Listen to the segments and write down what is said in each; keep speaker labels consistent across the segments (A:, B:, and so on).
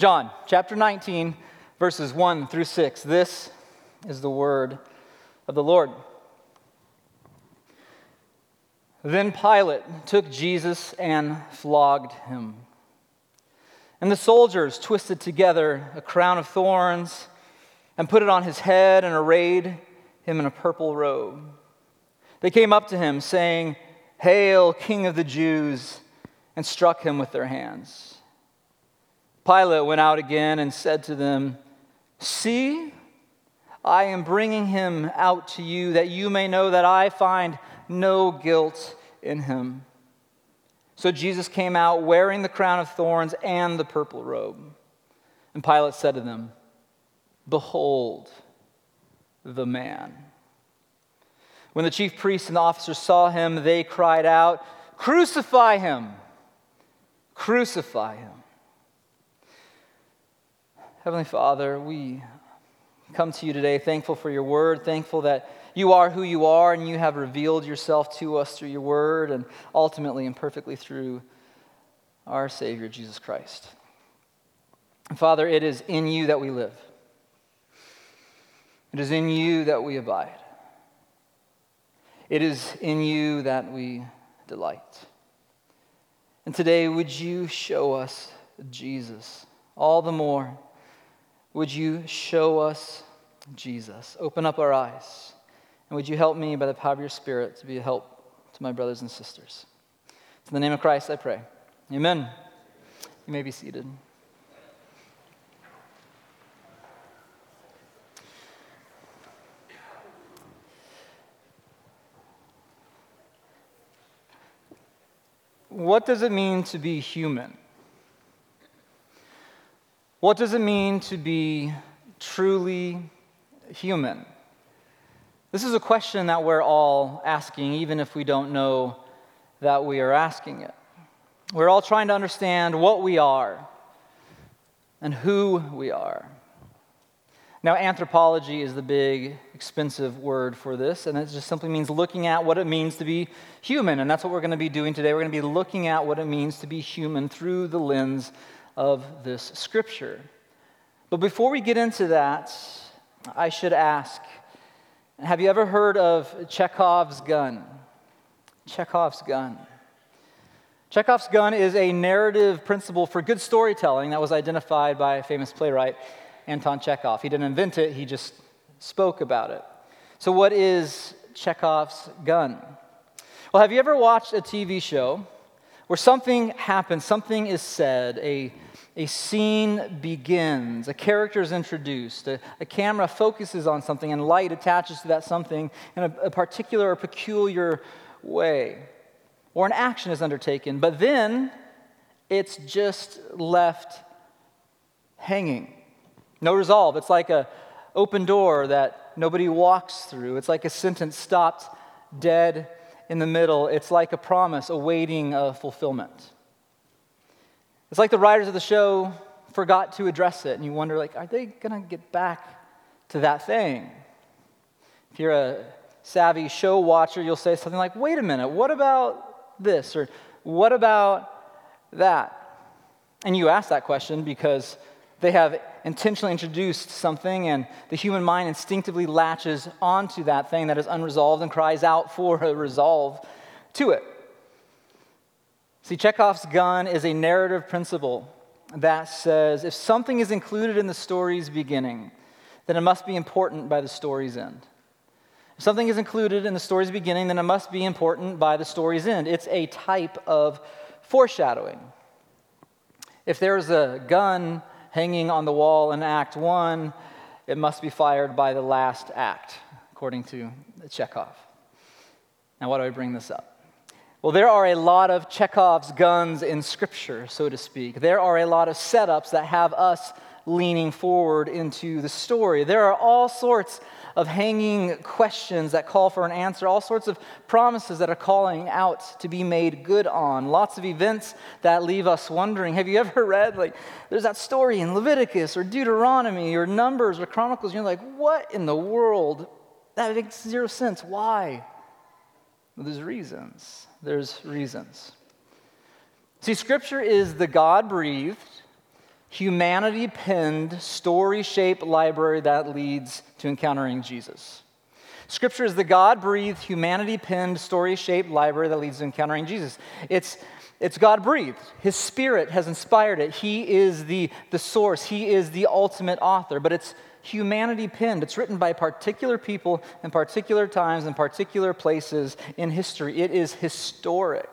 A: John chapter 19, verses 1 through 6. This is the word of the Lord. Then Pilate took Jesus and flogged him. And the soldiers twisted together a crown of thorns and put it on his head and arrayed him in a purple robe. They came up to him, saying, Hail, King of the Jews, and struck him with their hands. Pilate went out again and said to them, See, I am bringing him out to you that you may know that I find no guilt in him. So Jesus came out wearing the crown of thorns and the purple robe. And Pilate said to them, Behold the man. When the chief priests and the officers saw him, they cried out, Crucify him! Crucify him! Heavenly Father, we come to you today thankful for your word, thankful that you are who you are and you have revealed yourself to us through your word and ultimately and perfectly through our Savior, Jesus Christ. Father, it is in you that we live, it is in you that we abide, it is in you that we delight. And today, would you show us Jesus all the more? Would you show us Jesus? Open up our eyes. And would you help me by the power of your Spirit to be a help to my brothers and sisters? In the name of Christ, I pray. Amen. You may be seated. What does it mean to be human? What does it mean to be truly human? This is a question that we're all asking, even if we don't know that we are asking it. We're all trying to understand what we are and who we are. Now, anthropology is the big, expensive word for this, and it just simply means looking at what it means to be human. And that's what we're going to be doing today. We're going to be looking at what it means to be human through the lens of this scripture. But before we get into that, I should ask have you ever heard of Chekhov's gun? Chekhov's gun. Chekhov's gun is a narrative principle for good storytelling that was identified by famous playwright, Anton Chekhov. He didn't invent it, he just spoke about it. So, what is Chekhov's gun? Well, have you ever watched a TV show where something happens, something is said, a, a scene begins, a character is introduced, a, a camera focuses on something, and light attaches to that something in a, a particular or peculiar way, or an action is undertaken, but then it's just left hanging. No resolve. It's like an open door that nobody walks through. It's like a sentence stopped dead in the middle, it's like a promise awaiting a fulfillment. It's like the writers of the show forgot to address it, and you wonder, like, are they going to get back to that thing? If you're a savvy show watcher, you'll say something like, wait a minute, what about this? Or what about that? And you ask that question because they have intentionally introduced something, and the human mind instinctively latches onto that thing that is unresolved and cries out for a resolve to it. See, Chekhov's gun is a narrative principle that says if something is included in the story's beginning, then it must be important by the story's end. If something is included in the story's beginning, then it must be important by the story's end. It's a type of foreshadowing. If there's a gun hanging on the wall in Act 1, it must be fired by the last act, according to Chekhov. Now, why do I bring this up? Well, there are a lot of Chekhov's guns in Scripture, so to speak. There are a lot of setups that have us leaning forward into the story. There are all sorts of hanging questions that call for an answer, all sorts of promises that are calling out to be made good on, lots of events that leave us wondering. Have you ever read, like, there's that story in Leviticus or Deuteronomy or Numbers or Chronicles? You're like, what in the world? That makes zero sense. Why? Well, there's reasons. There's reasons. See, Scripture is the God breathed, humanity penned, story shaped library that leads to encountering Jesus. Scripture is the God breathed, humanity penned, story shaped library that leads to encountering Jesus. It's, it's God breathed. His Spirit has inspired it. He is the, the source, He is the ultimate author. But it's humanity penned. It's written by particular people in particular times and particular places in history. It is historic.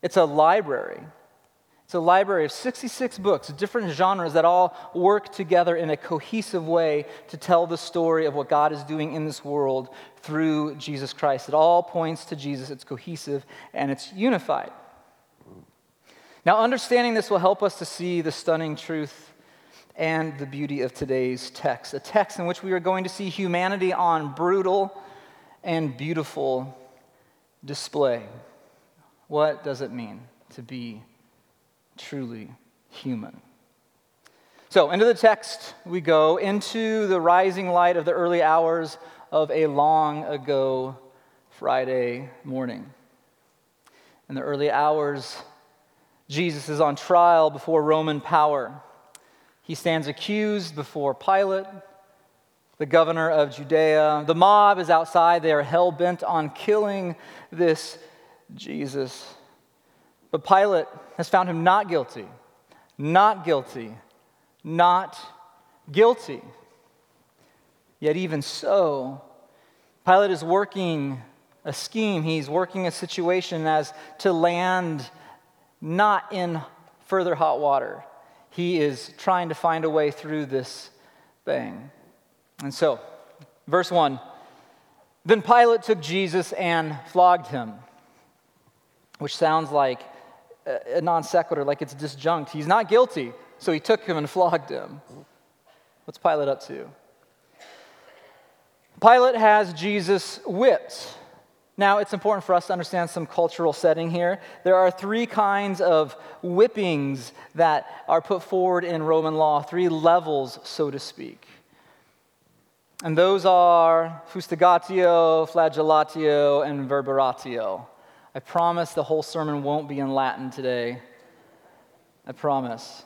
A: It's a library. It's a library of 66 books, different genres that all work together in a cohesive way to tell the story of what God is doing in this world through Jesus Christ. It all points to Jesus, it's cohesive, and it's unified. Now, understanding this will help us to see the stunning truth and the beauty of today's text, a text in which we are going to see humanity on brutal and beautiful display. What does it mean to be truly human. So, into the text we go, into the rising light of the early hours of a long ago Friday morning. In the early hours, Jesus is on trial before Roman power. He stands accused before Pilate, the governor of Judea. The mob is outside. They are hell bent on killing this Jesus. But Pilate has found him not guilty, not guilty, not guilty. Yet, even so, Pilate is working a scheme, he's working a situation as to land not in further hot water. He is trying to find a way through this thing. And so, verse 1 Then Pilate took Jesus and flogged him, which sounds like a non sequitur, like it's disjunct. He's not guilty, so he took him and flogged him. What's Pilate up to? Pilate has Jesus whipped. Now, it's important for us to understand some cultural setting here. There are three kinds of whippings that are put forward in Roman law, three levels, so to speak. And those are fustigatio, flagellatio, and verberatio. I promise the whole sermon won't be in Latin today. I promise.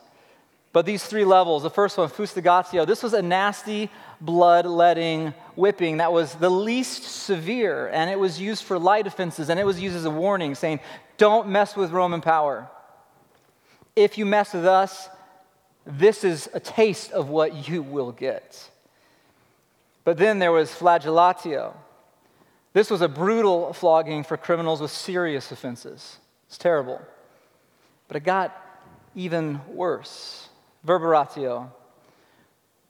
A: But these three levels the first one, fustigatio, this was a nasty, blood-letting whipping that was the least severe, and it was used for light offenses, and it was used as a warning saying, don't mess with Roman power. If you mess with us, this is a taste of what you will get. But then there was flagellatio. This was a brutal flogging for criminals with serious offenses. It's terrible. But it got even worse. Verberatio.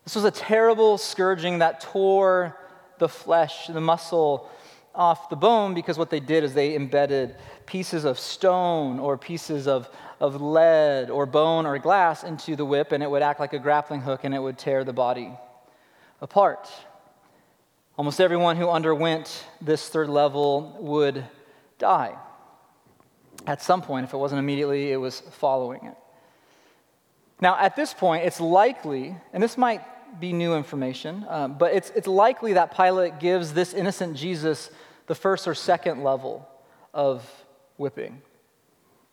A: This was a terrible scourging that tore the flesh, the muscle off the bone because what they did is they embedded pieces of stone or pieces of, of lead or bone or glass into the whip and it would act like a grappling hook and it would tear the body apart. Almost everyone who underwent this third level would die. At some point, if it wasn't immediately, it was following it. Now, at this point, it's likely, and this might be new information, um, but it's, it's likely that Pilate gives this innocent Jesus the first or second level of whipping.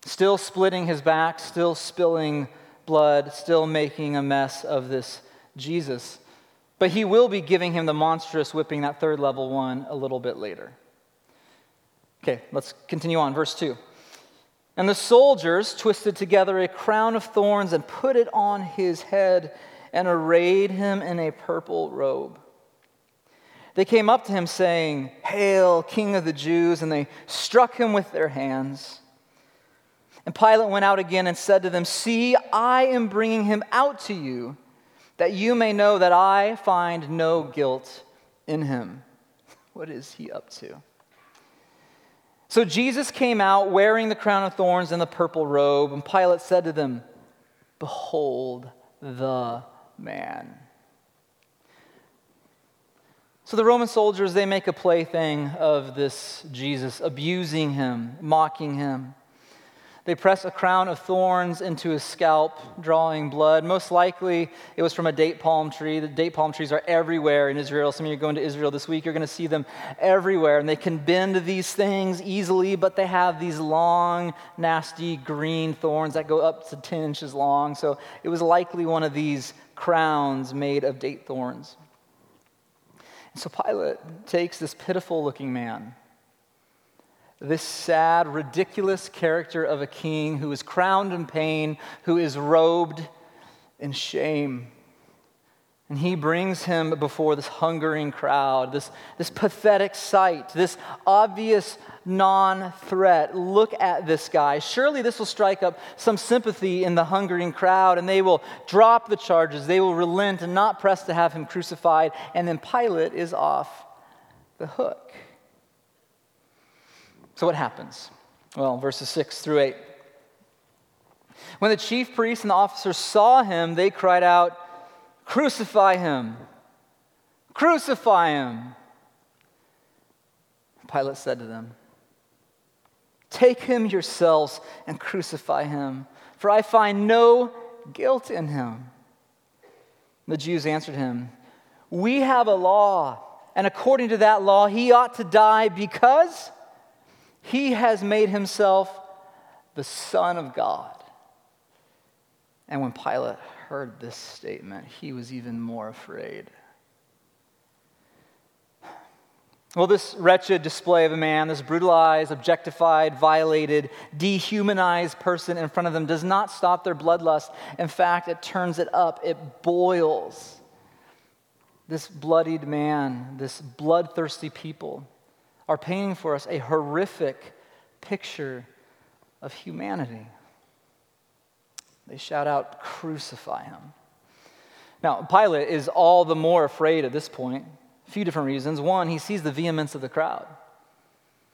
A: Still splitting his back, still spilling blood, still making a mess of this Jesus. But he will be giving him the monstrous whipping, that third level one, a little bit later. Okay, let's continue on. Verse 2. And the soldiers twisted together a crown of thorns and put it on his head and arrayed him in a purple robe. They came up to him saying, Hail, King of the Jews! And they struck him with their hands. And Pilate went out again and said to them, See, I am bringing him out to you that you may know that I find no guilt in him. What is he up to? So Jesus came out wearing the crown of thorns and the purple robe, and Pilate said to them, Behold the man. So the Roman soldiers, they make a plaything of this Jesus, abusing him, mocking him. They press a crown of thorns into his scalp, drawing blood. Most likely, it was from a date palm tree. The date palm trees are everywhere in Israel. Some of you are going to Israel this week, you're going to see them everywhere. And they can bend these things easily, but they have these long, nasty green thorns that go up to 10 inches long. So it was likely one of these crowns made of date thorns. And so Pilate takes this pitiful looking man this sad, ridiculous character of a king who is crowned in pain, who is robed in shame. And he brings him before this hungering crowd, this, this pathetic sight, this obvious non threat. Look at this guy. Surely this will strike up some sympathy in the hungering crowd, and they will drop the charges. They will relent and not press to have him crucified. And then Pilate is off the hook. So, what happens? Well, verses 6 through 8. When the chief priests and the officers saw him, they cried out, Crucify him! Crucify him! Pilate said to them, Take him yourselves and crucify him, for I find no guilt in him. The Jews answered him, We have a law, and according to that law, he ought to die because he has made himself the Son of God. And when Pilate heard this statement, he was even more afraid. Well, this wretched display of a man, this brutalized, objectified, violated, dehumanized person in front of them does not stop their bloodlust. In fact, it turns it up, it boils. This bloodied man, this bloodthirsty people, are painting for us a horrific picture of humanity. They shout out, Crucify him. Now, Pilate is all the more afraid at this point. A few different reasons. One, he sees the vehemence of the crowd.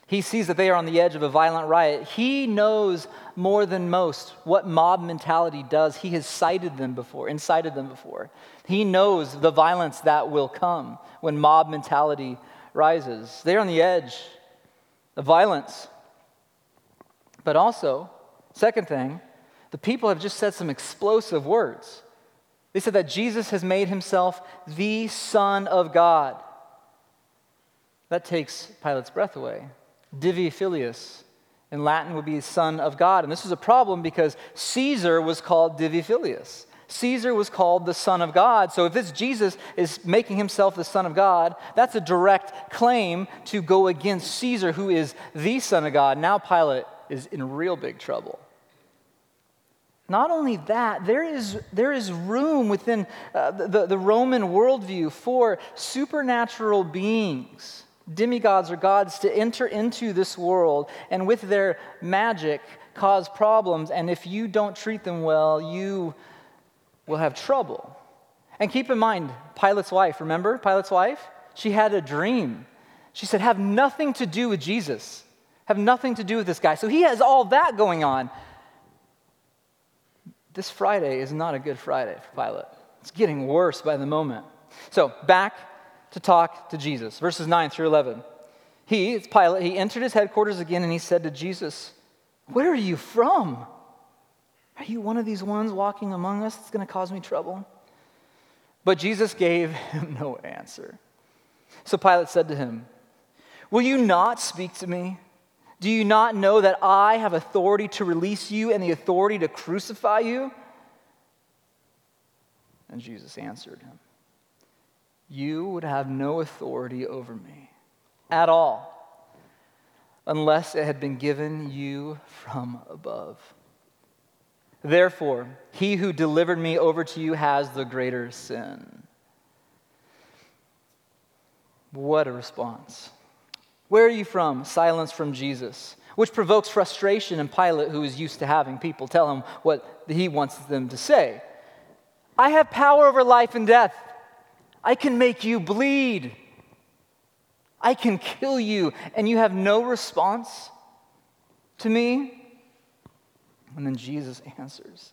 A: He sees that they are on the edge of a violent riot. He knows more than most what mob mentality does. He has cited them before, incited them before. He knows the violence that will come when mob mentality rises. They're on the edge of violence. But also, second thing, the people have just said some explosive words. They said that Jesus has made himself the Son of God. That takes Pilate's breath away. Divi filius in Latin would be Son of God. And this was a problem because Caesar was called Divi filius. Caesar was called the Son of God. So if this Jesus is making himself the Son of God, that's a direct claim to go against Caesar, who is the Son of God. Now Pilate is in real big trouble. Not only that, there is, there is room within uh, the, the Roman worldview for supernatural beings, demigods or gods, to enter into this world and with their magic cause problems. And if you don't treat them well, you will have trouble. And keep in mind, Pilate's wife, remember Pilate's wife? She had a dream. She said, Have nothing to do with Jesus, have nothing to do with this guy. So he has all that going on. This Friday is not a good Friday for Pilate. It's getting worse by the moment. So back to talk to Jesus, verses 9 through 11. He, it's Pilate, he entered his headquarters again and he said to Jesus, Where are you from? Are you one of these ones walking among us that's going to cause me trouble? But Jesus gave him no answer. So Pilate said to him, Will you not speak to me? Do you not know that I have authority to release you and the authority to crucify you? And Jesus answered him, You would have no authority over me at all unless it had been given you from above. Therefore, he who delivered me over to you has the greater sin. What a response. Where are you from? Silence from Jesus, which provokes frustration in Pilate, who is used to having people tell him what he wants them to say. I have power over life and death. I can make you bleed. I can kill you, and you have no response to me? And then Jesus answers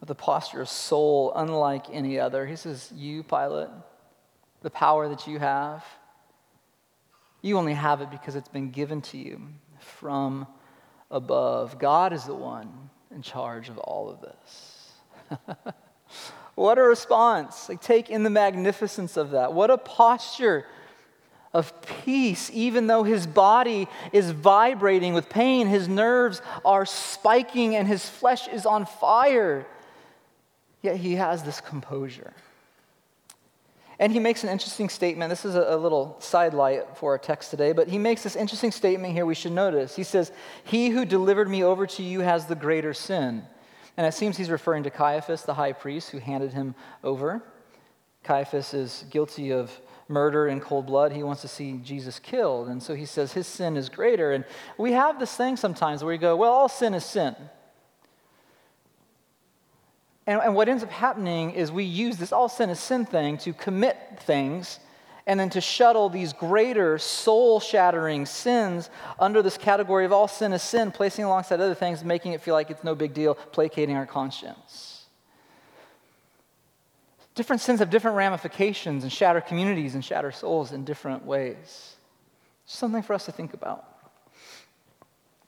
A: with a posture of soul unlike any other. He says, You, Pilate, the power that you have, you only have it because it's been given to you from above. God is the one in charge of all of this. what a response. Like, take in the magnificence of that. What a posture of peace, even though his body is vibrating with pain, his nerves are spiking, and his flesh is on fire. Yet he has this composure. And he makes an interesting statement. This is a, little sidelight for our text today, but he makes this interesting statement here we should notice. He says, He who delivered me over to you has the greater sin. And it seems he's referring to Caiaphas, the high priest, who handed him over. Caiaphas is guilty of murder in cold blood. He wants to see Jesus killed. And so he says his sin is greater. And we have this thing sometimes where we go, well, all sin is sin. And, and what ends up happening is we use this all sin is sin thing to commit things and then to shuttle these greater soul shattering sins under this category of all sin is sin, placing alongside other things, making it feel like it's no big deal, placating our conscience. Different sins have different ramifications and shatter communities and shatter souls in different ways. Something for us to think about.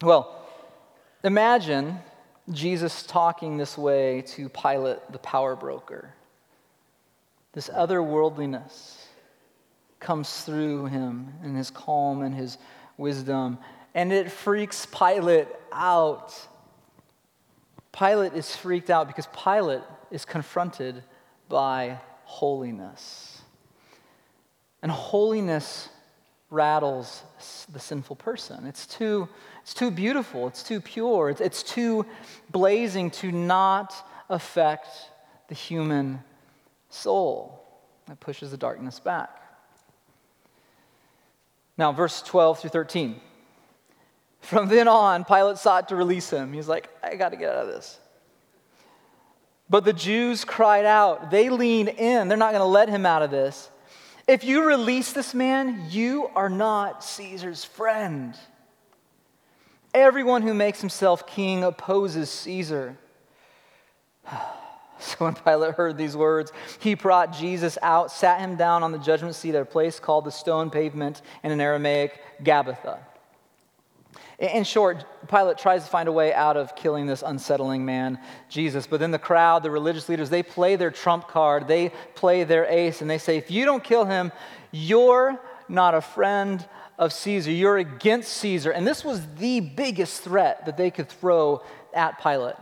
A: Well, imagine Jesus talking this way to Pilate, the power broker. This otherworldliness comes through him in his calm and his wisdom, and it freaks Pilate out. Pilate is freaked out because Pilate is confronted by holiness. And holiness rattles the sinful person. It's too, it's too beautiful, it's too pure, it's, it's too blazing to not affect the human soul. It pushes the darkness back. Now, verse 12 through 13. From then on, Pilate sought to release him. He's like, I got to get out of this. But the Jews cried out. They lean in. They're not going to let him out of this. If you release this man, you are not Caesar's friend. Everyone who makes himself king opposes Caesar. So when Pilate heard these words, he brought Jesus out, sat him down on the judgment seat at a place called the stone pavement in an Aramaic Gabbatha. In short, Pilate tries to find a way out of killing this unsettling man, Jesus. But then the crowd, the religious leaders, they play their trump card, they play their ace, and they say, if you don't kill him, you're not a friend of Caesar. You're against Caesar. And this was the biggest threat that they could throw at Pilate.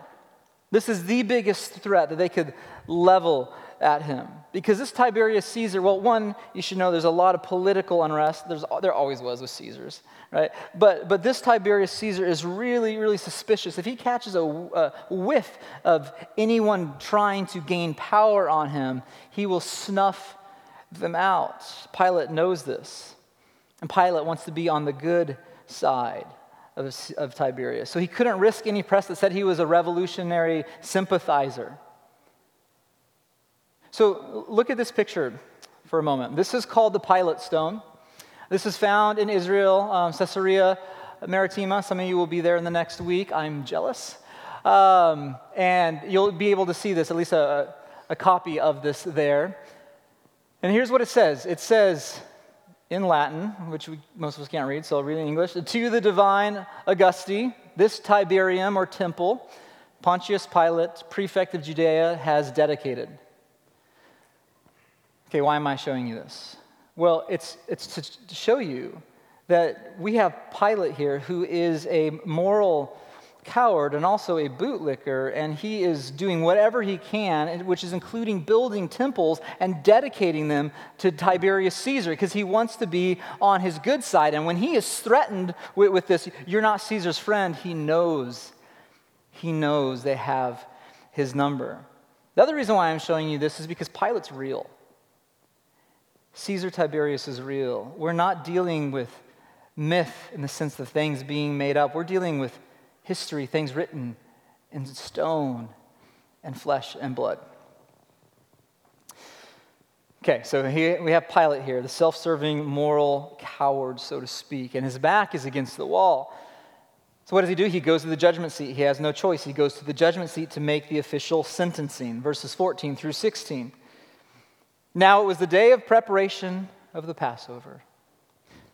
A: This is the biggest threat that they could level at him. Because this Tiberius Caesar, well, one, you should know there's a lot of political unrest. There's, there always was with Caesars, right? But, but this Tiberius Caesar is really, really suspicious. If he catches a, a whiff of anyone trying to gain power on him, he will snuff them out. Pilate knows this. And Pilate wants to be on the good side of, of Tiberius. So he couldn't risk any press that said he was a revolutionary sympathizer. So look at this picture for a moment. This is called the Pilate Stone. This is found in Israel, um, Caesarea Maritima. Some of you will be there in the next week. I'm jealous. Um, and you'll be able to see this, at least a, a copy of this there. And here's what it says it says in Latin, which we, most of us can't read, so I'll read in English. To the divine Augusti, this Tiberium or temple, Pontius Pilate, prefect of Judea, has dedicated. Okay, why am I showing you this? Well, it's, it's to show you that we have Pilate here who is a moral coward and also a bootlicker, and he is doing whatever he can, which is including building temples and dedicating them to Tiberius Caesar because he wants to be on his good side. And when he is threatened with, with this, you're not Caesar's friend, he knows. He knows they have his number. The other reason why I'm showing you this is because Pilate's real. Caesar Tiberius is real. We're not dealing with myth in the sense of things being made up. We're dealing with history, things written in stone and flesh and blood. Okay, so he, we have Pilate here, the self serving moral coward, so to speak, and his back is against the wall. So, what does he do? He goes to the judgment seat. He has no choice. He goes to the judgment seat to make the official sentencing, verses 14 through 16. Now it was the day of preparation of the Passover.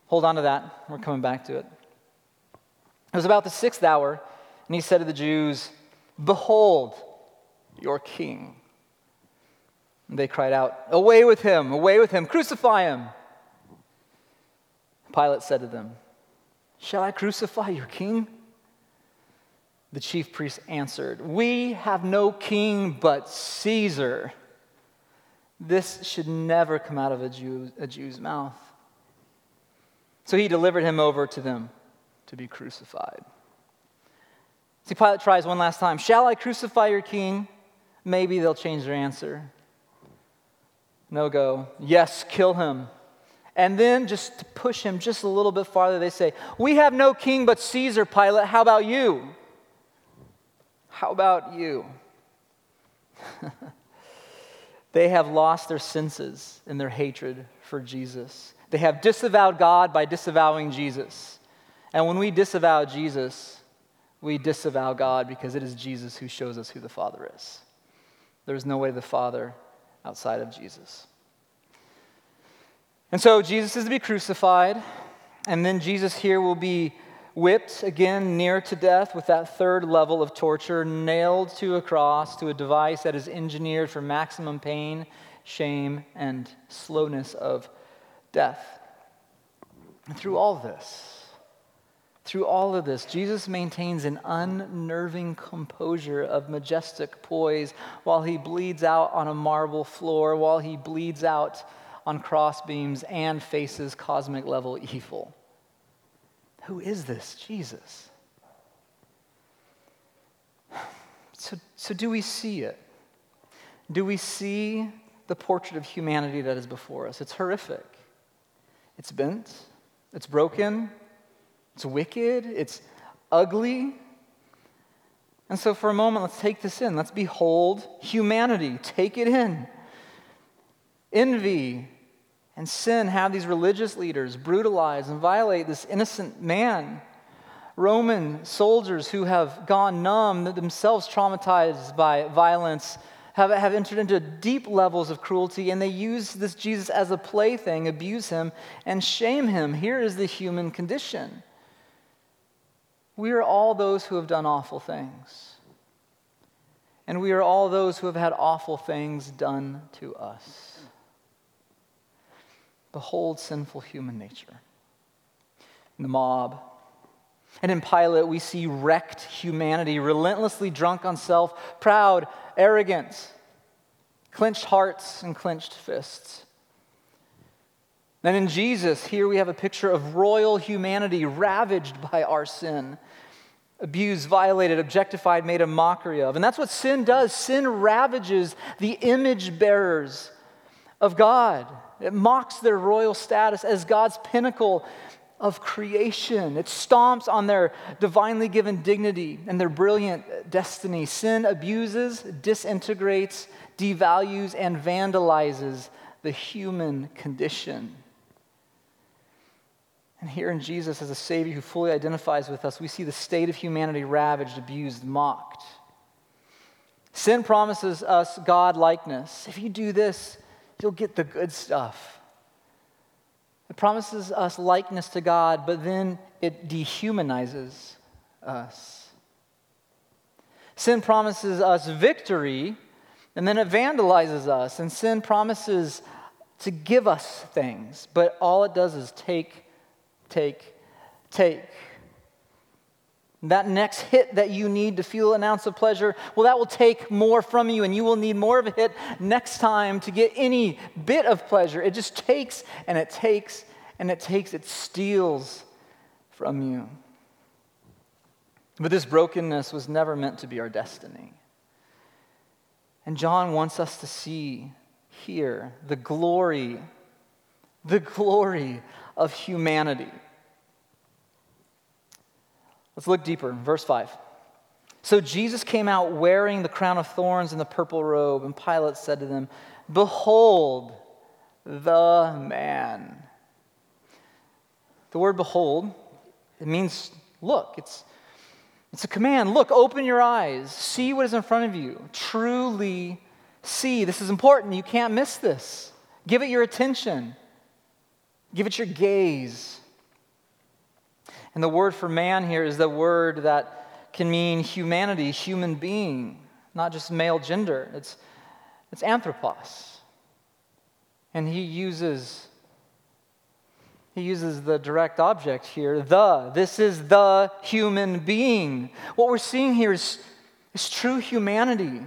A: Hold on to that. We're coming back to it. It was about the sixth hour, and he said to the Jews, Behold, your king. And they cried out, Away with him, away with him, crucify him. Pilate said to them, Shall I crucify your king? The chief priests answered, We have no king but Caesar. This should never come out of a, Jew, a Jew's mouth. So he delivered him over to them to be crucified. See, Pilate tries one last time Shall I crucify your king? Maybe they'll change their answer. No go. Yes, kill him. And then, just to push him just a little bit farther, they say, We have no king but Caesar, Pilate. How about you? How about you? they have lost their senses in their hatred for Jesus. They have disavowed God by disavowing Jesus. And when we disavow Jesus, we disavow God because it is Jesus who shows us who the Father is. There is no way to the Father outside of Jesus. And so Jesus is to be crucified, and then Jesus here will be whipped again near to death with that third level of torture, nailed to a cross to a device that is engineered for maximum pain, shame, and slowness of death. And through all this, through all of this, Jesus maintains an unnerving composure of majestic poise while he bleeds out on a marble floor, while he bleeds out on crossbeams and faces cosmic level evil. Who is this Jesus? So, so do we see it? Do we see the portrait of humanity that is before us? It's horrific. It's bent, it's broken, it's wicked, it's ugly. And so, for a moment, let's take this in. Let's behold humanity. Take it in. Envy and sin have these religious leaders brutalize and violate this innocent man. Roman soldiers who have gone numb, themselves traumatized by violence, have, have entered into deep levels of cruelty, and they use this Jesus as a plaything, abuse him, and shame him. Here is the human condition. We are all those who have done awful things. And we are all those who have had awful things done to us. Behold sinful human nature. In the mob, and in Pilate, we see wrecked humanity, relentlessly drunk on self, proud, arrogant, clenched hearts and clenched fists. Then in Jesus, here we have a picture of royal humanity ravaged by our sin, abused, violated, objectified, made a mockery of. And that's what sin does. Sin ravages the image bearers of God. It mocks their royal status as God's pinnacle of creation. It stomps on their divinely given dignity and their brilliant destiny. Sin abuses, disintegrates, devalues, and vandalizes the human condition. And here in Jesus, as a Savior who fully identifies with us, we see the state of humanity ravaged, abused, mocked. Sin promises us God likeness. If you do this, you'll get the good stuff. It promises us likeness to God, but then it dehumanizes us. Sin promises us victory, and then it vandalizes us. And sin promises to give us things, but all it does is take, take, take. That next hit that you need to feel an ounce of pleasure, well, that will take more from you, and you will need more of a hit next time to get any bit of pleasure. It just takes and it takes and it takes, it steals from you. But this brokenness was never meant to be our destiny. And John wants us to see here the glory, the glory of humanity. Let's look deeper. Verse 5. So Jesus came out wearing the crown of thorns and the purple robe, and Pilate said to them, Behold the man. The word behold, it means look. It's, it's a command. Look, open your eyes, see what is in front of you. Truly see. This is important. You can't miss this. Give it your attention, give it your gaze. And the word for man here is the word that can mean humanity, human being, not just male gender. It's, it's anthropos. And he uses he uses the direct object here, the. This is the human being. What we're seeing here is, is true humanity.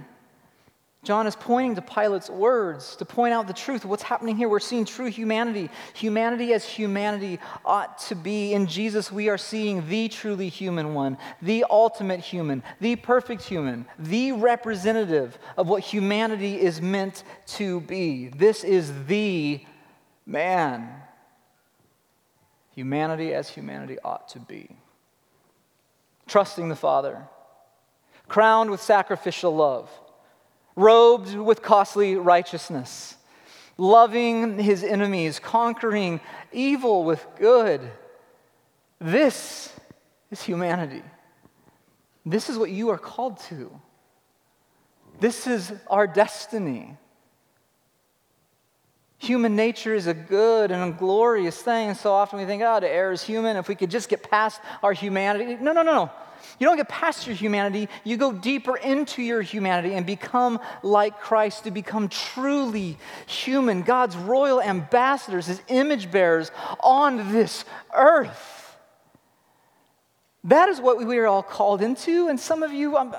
A: John is pointing to Pilate's words to point out the truth what's happening here. We're seeing true humanity. Humanity as humanity ought to be. In Jesus, we are seeing the truly human one, the ultimate human, the perfect human, the representative of what humanity is meant to be. This is the man. Humanity as humanity ought to be. Trusting the Father, crowned with sacrificial love robed with costly righteousness, loving his enemies, conquering evil with good. This is humanity. This is what you are called to. This is our destiny. Human nature is a good and a glorious thing. So often we think, oh, the air is human. If we could just get past our humanity. No, no, no, no. You don't get past your humanity, you go deeper into your humanity and become like Christ, to become truly human, God's royal ambassadors, his image bearers on this earth. That is what we are all called into, and some of you um,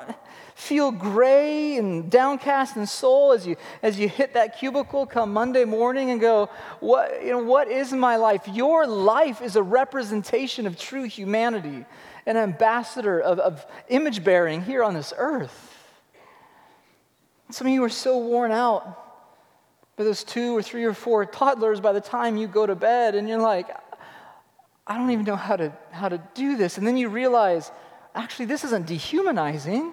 A: feel gray and downcast in soul as you as you hit that cubicle come Monday morning and go, what, you know, what is my life? Your life is a representation of true humanity an ambassador of, of image bearing here on this earth. Some of you are so worn out by those two or three or four toddlers by the time you go to bed, and you're like, I don't even know how to, how to do this. And then you realize, actually, this isn't dehumanizing.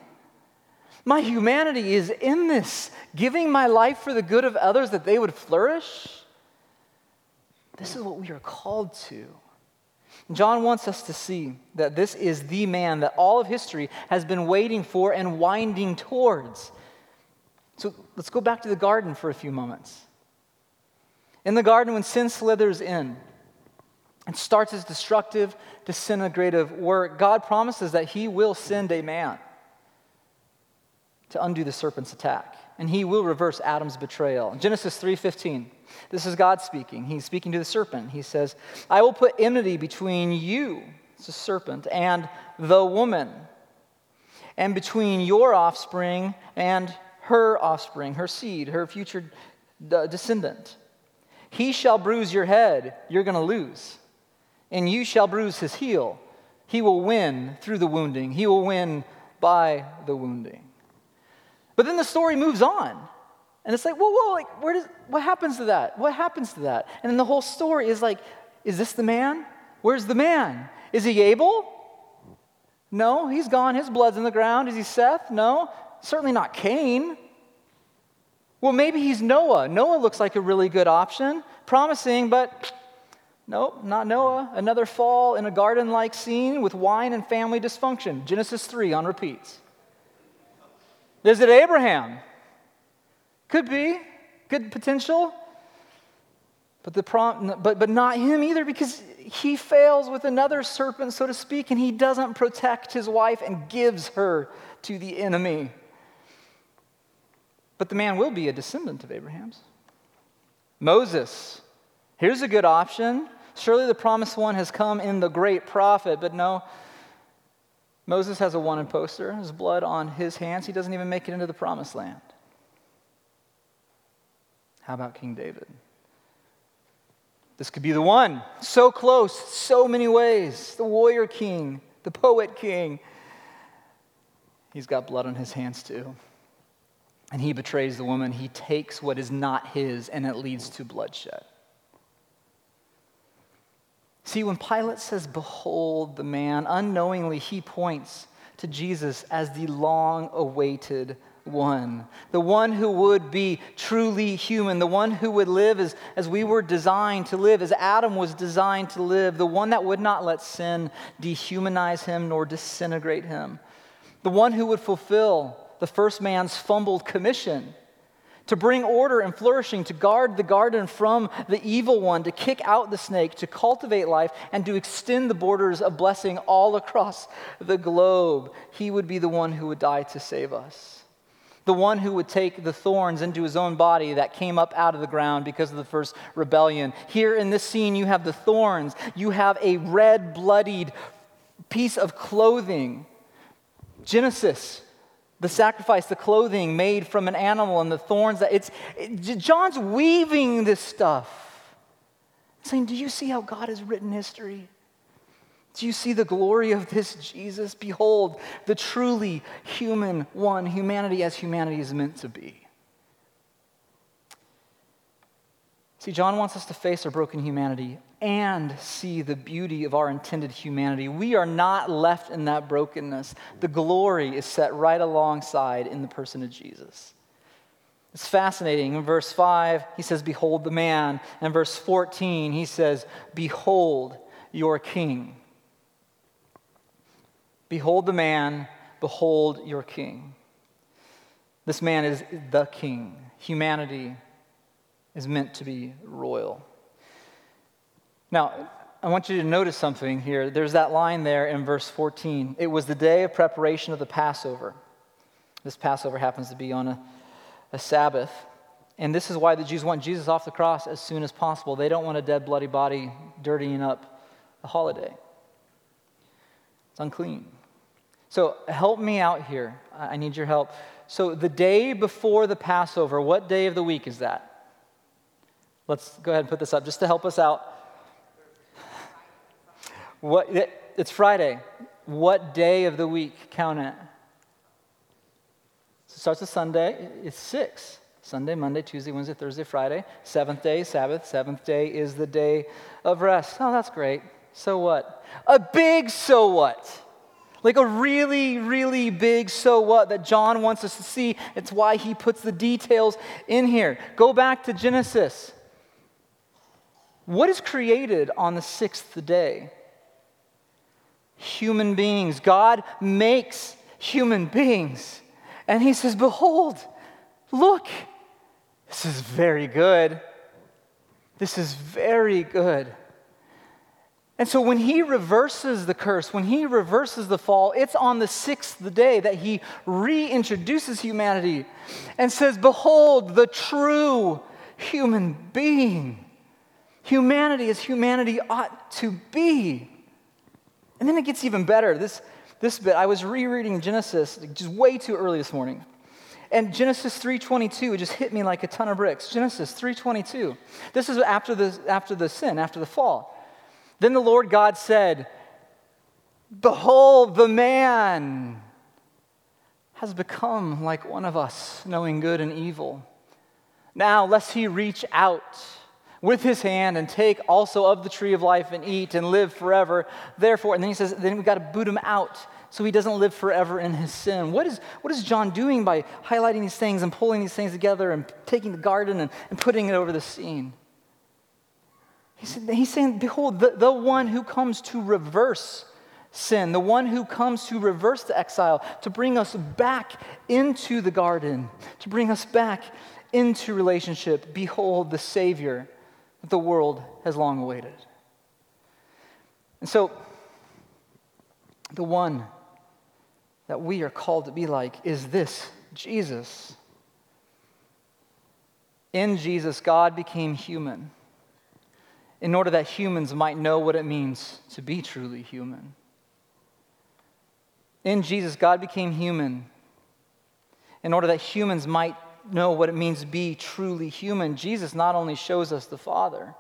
A: My humanity is in this, giving my life for the good of others that they would flourish. This is what we are called to. John wants us to see that this is the man that all of history has been waiting for and winding towards. So let's go back to the garden for a few moments. In the garden, when sin slithers in and starts its destructive, disintegrative work, God promises that He will send a man to undo the serpent's attack, and He will reverse Adam's betrayal. Genesis 3:15. This is God speaking. He's speaking to the serpent. He says, I will put enmity between you, it's serpent, and the woman, and between your offspring and her offspring, her seed, her future uh, descendant. He shall bruise your head, you're going to lose. And you shall bruise his heel. He will win through the wounding, he will win by the wounding. But then the story moves on. And it's like, whoa, whoa, like, where does, what happens to that? What happens to that? And then the whole story is like, is this the man? Where's the man? Is he Abel? No, he's gone. His blood's in the ground. Is he Seth? No, certainly not Cain. Well, maybe he's Noah. Noah looks like a really good option, promising, but nope, not Noah. Another fall in a garden like scene with wine and family dysfunction. Genesis 3 on repeats. Is it Abraham? Could be, good potential. But, the prom- but, but not him either because he fails with another serpent, so to speak, and he doesn't protect his wife and gives her to the enemy. But the man will be a descendant of Abraham's. Moses, here's a good option. Surely the promised one has come in the great prophet, but no. Moses has a wanted poster, his blood on his hands. He doesn't even make it into the promised land. How about King David? This could be the one. So close, so many ways. The warrior king, the poet king. He's got blood on his hands too. And he betrays the woman. He takes what is not his, and it leads to bloodshed. See, when Pilate says, Behold the man, unknowingly he points to Jesus as the long awaited one, the one who would be truly human, the one who would live as, as we were designed to live, as Adam was designed to live, the one that would not let sin dehumanize him nor disintegrate him, the one who would fulfill the first man's fumbled commission to bring order and flourishing, to guard the garden from the evil one, to kick out the snake, to cultivate life, and to extend the borders of blessing all across the globe. He would be the one who would die to save us. The one who would take the thorns into his own body that came up out of the ground because of the first rebellion. Here in this scene, you have the thorns. You have a red, bloodied piece of clothing. Genesis the sacrifice, the clothing made from an animal, and the thorns. That it's it, John's weaving this stuff, saying, "Do you see how God has written history? Do you see the glory of this Jesus? Behold, the truly human one, humanity as humanity is meant to be." See, John wants us to face our broken humanity and see the beauty of our intended humanity. We are not left in that brokenness. The glory is set right alongside in the person of Jesus. It's fascinating. In verse 5, he says, Behold the man. And verse 14, he says, Behold your king. Behold the man, behold your king. This man is the king. Humanity is meant to be royal. Now, I want you to notice something here. There's that line there in verse 14. It was the day of preparation of the Passover. This Passover happens to be on a, a Sabbath. And this is why the Jews want Jesus off the cross as soon as possible. They don't want a dead, bloody body dirtying up the holiday. It's unclean. So help me out here. I need your help. So, the day before the Passover, what day of the week is that? Let's go ahead and put this up just to help us out. What, it's Friday. What day of the week count it? So it starts with Sunday. It's six. Sunday, Monday, Tuesday, Wednesday, Thursday, Friday. Seventh day, Sabbath. Seventh day is the day of rest. Oh, that's great. So what? A big so what? Like a really, really big so what that John wants us to see. It's why he puts the details in here. Go back to Genesis. What is created on the sixth day? Human beings. God makes human beings. And he says, Behold, look, this is very good. This is very good. And so when he reverses the curse, when he reverses the fall, it's on the sixth day that he reintroduces humanity and says, Behold, the true human being. Humanity as humanity ought to be. And then it gets even better. This, this bit, I was rereading Genesis just way too early this morning. And Genesis 3:22 it just hit me like a ton of bricks. Genesis 3:22. This is after the after the sin, after the fall. Then the Lord God said, "Behold, the man has become like one of us, knowing good and evil. Now lest he reach out with his hand and take also of the tree of life and eat and live forever. Therefore, and then he says, then we've got to boot him out so he doesn't live forever in his sin. What is, what is John doing by highlighting these things and pulling these things together and taking the garden and, and putting it over the scene? He's saying, Behold, the, the one who comes to reverse sin, the one who comes to reverse the exile, to bring us back into the garden, to bring us back into relationship. Behold, the Savior that the world has long awaited. And so, the one that we are called to be like is this Jesus. In Jesus, God became human in order that humans might know what it means to be truly human. In Jesus, God became human in order that humans might know what it means to be truly human, Jesus not only shows us the Father,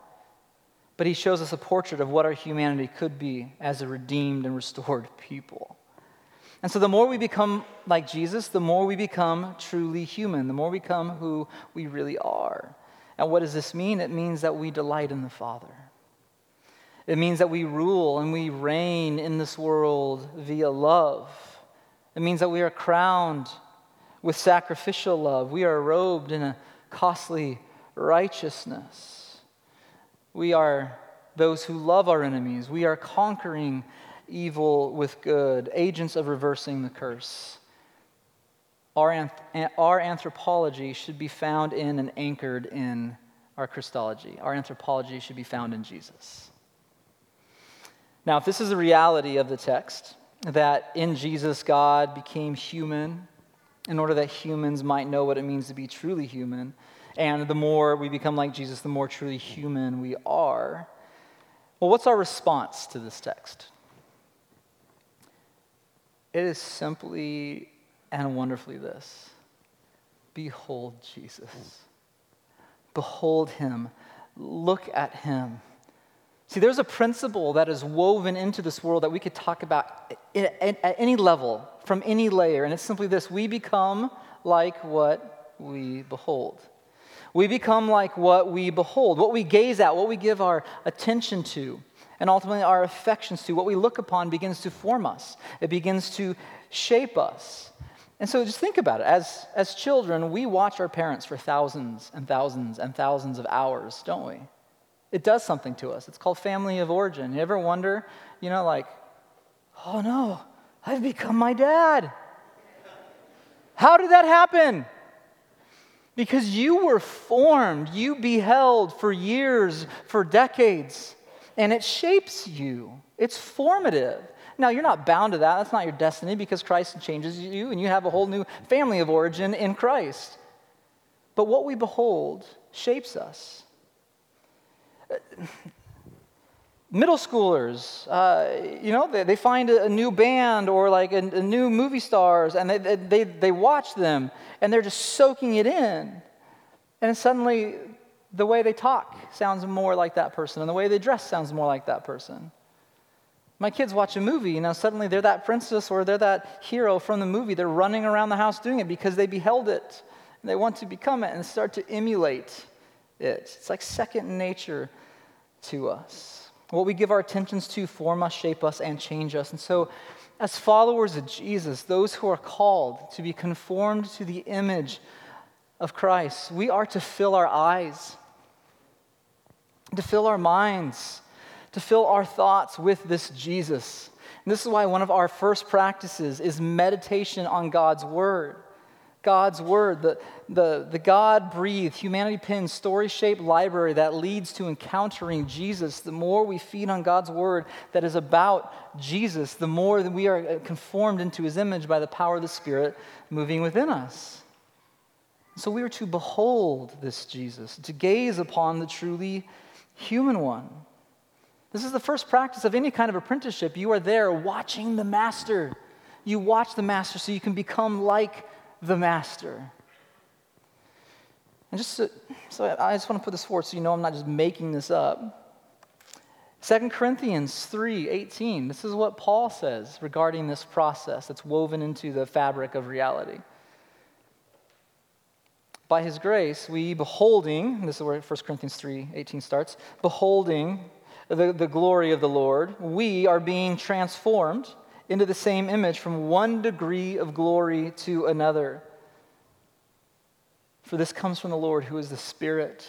A: but he shows us a portrait of what our humanity could be as a redeemed and restored people. And so, the more we become like Jesus, the more we become truly human, the more we become who we really are. And what does this mean? It means that we delight in the Father. It means that we rule and we reign in this world via love. It means that we are crowned with sacrificial love. We are robed in a costly righteousness. We are those who love our enemies. We are conquering evil with good, agents of reversing the curse. our, our anthropology should be found in and anchored in our Christology. Our anthropology should be found in Jesus. Now, if this is the reality of the text, that in Jesus God became human in order that humans might know what it means to be truly human, and the more we become like Jesus, the more truly human we are. Well, what's our response to this text? It is simply and wonderfully this Behold Jesus. Behold him. Look at him. See, there's a principle that is woven into this world that we could talk about at any level, from any layer, and it's simply this we become like what we behold. We become like what we behold, what we gaze at, what we give our attention to, and ultimately our affections to. What we look upon begins to form us, it begins to shape us. And so just think about it. As, as children, we watch our parents for thousands and thousands and thousands of hours, don't we? It does something to us. It's called family of origin. You ever wonder, you know, like, oh no, I've become my dad. How did that happen? Because you were formed, you beheld for years, for decades, and it shapes you. It's formative. Now, you're not bound to that. That's not your destiny because Christ changes you and you have a whole new family of origin in Christ. But what we behold shapes us. Middle schoolers, uh, you know, they, they find a, new band or like a, a new movie stars and they, they, they watch them and they're just soaking it in. And suddenly, the way they talk sounds more like that person, and the way they dress sounds more like that person. My kids watch a movie, know, suddenly they're that princess or they're that hero from the movie. They're running around the house doing it because they beheld it. And they want to become it and start to emulate it. It's like second nature to us. What we give our attentions to form us, shape us, and change us. And so, as followers of Jesus, those who are called to be conformed to the image of Christ, we are to fill our eyes, to fill our minds, to fill our thoughts with this Jesus. And this is why one of our first practices is meditation on God's Word. God's Word, the, the, the God breathed, humanity penned, story shaped library that leads to encountering Jesus. The more we feed on God's Word that is about Jesus, the more that we are conformed into His image by the power of the Spirit moving within us. So we are to behold this Jesus, to gaze upon the truly human one. This is the first practice of any kind of apprenticeship. You are there watching the master. You watch the master so you can become like the master. And just so, so I just want to put this forward so you know I'm not just making this up. 2 Corinthians 3 18. This is what Paul says regarding this process that's woven into the fabric of reality. By his grace, we beholding, this is where 1 Corinthians 3 18 starts, beholding the, the glory of the Lord, we are being transformed into the same image from one degree of glory to another. For this comes from the Lord, who is the Spirit.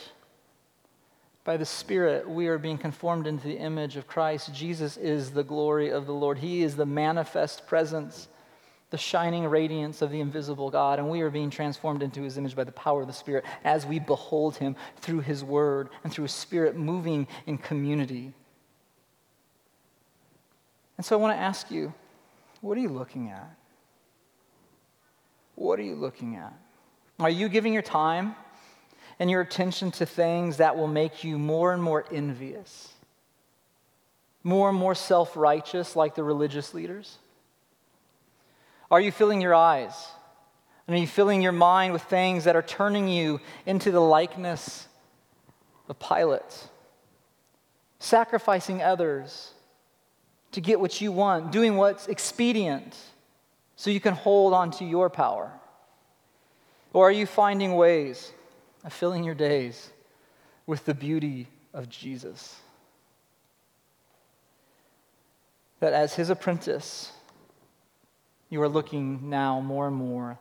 A: By the Spirit, we are being conformed into the image of Christ. Jesus is the glory of the Lord, He is the manifest presence the shining radiance of the invisible God, and we are being transformed into his image by the power of the Spirit as we behold him through his word and through his Spirit moving in community. And so I want to ask you what are you looking at? What are you looking at? Are you giving your time and your attention to things that will make you more and more envious, more and more self righteous, like the religious leaders? Are you filling your eyes? And are you filling your mind with things that are turning you into the likeness of Pilate? Sacrificing others to get what you want, doing what's expedient so you can hold on to your power? Or are you finding ways of filling your days with the beauty of Jesus? That as his apprentice, you are looking now more and more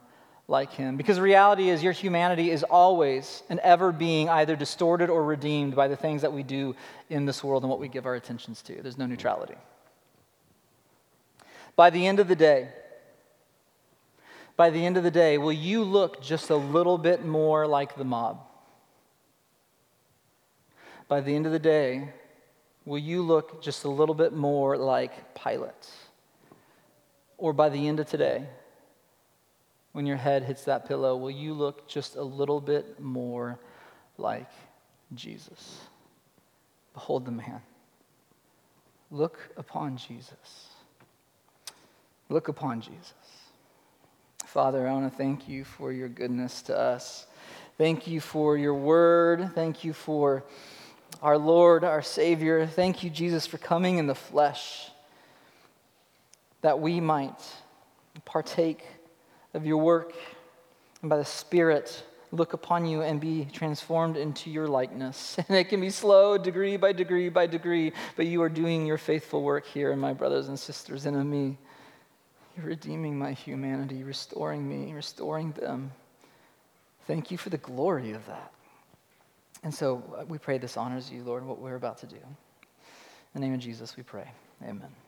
A: like him. Because reality is, your humanity is always and ever being either distorted or redeemed by the things that we do in this world and what we give our attentions to. There's no neutrality. By the end of the day, by the end of the day, will you look just a little bit more like the mob? By the end of the day, will you look just a little bit more like Pilate? Or by the end of today, when your head hits that pillow, will you look just a little bit more like Jesus? Behold the man. Look upon Jesus. Look upon Jesus. Father, I want to thank you for your goodness to us. Thank you for your word. Thank you for our Lord, our Savior. Thank you, Jesus, for coming in the flesh that we might partake of your work and by the Spirit look upon you and be transformed into your likeness. And it can be slow, degree by degree by degree, but you are doing your faithful work here in my brothers and sisters and in me. You're redeeming my humanity, restoring me, restoring them. Thank you for the glory of that. And so uh, we pray this honors you, Lord, what we're about to do. In the name of Jesus, we pray. Amen.